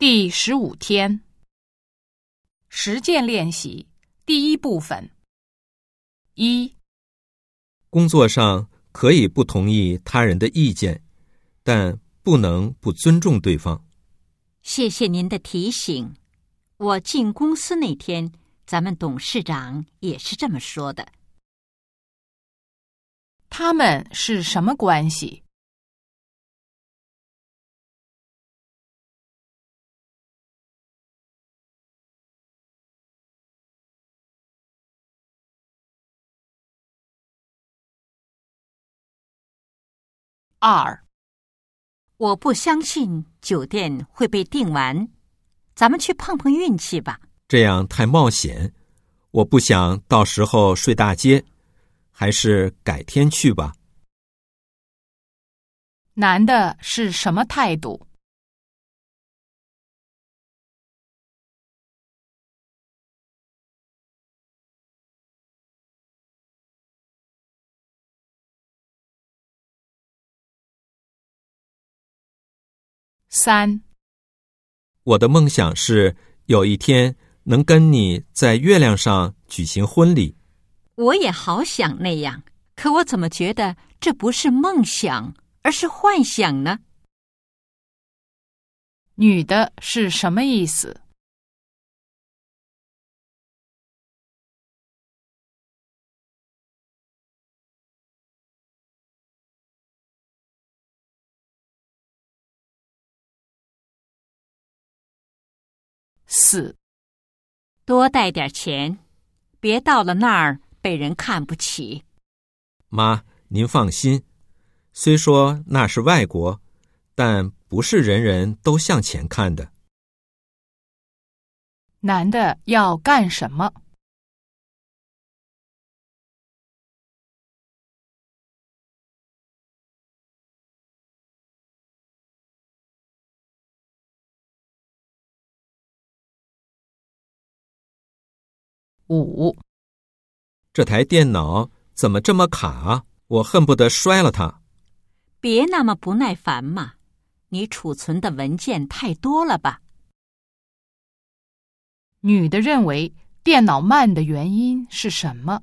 第十五天，实践练习第一部分。一、工作上可以不同意他人的意见，但不能不尊重对方。谢谢您的提醒。我进公司那天，咱们董事长也是这么说的。他们是什么关系？二、我不相信酒店会被订完，咱们去碰碰运气吧。这样太冒险，我不想到时候睡大街，还是改天去吧。男的是什么态度？三、我的梦想是有一天能跟你在月亮上举行婚礼。我也好想那样，可我怎么觉得这不是梦想，而是幻想呢？女的是什么意思？四、多带点钱，别到了那儿被人看不起。妈，您放心，虽说那是外国，但不是人人都向前看的。男的要干什么？五、这台电脑怎么这么卡啊？我恨不得摔了它。别那么不耐烦嘛，你储存的文件太多了吧？女的认为电脑慢的原因是什么？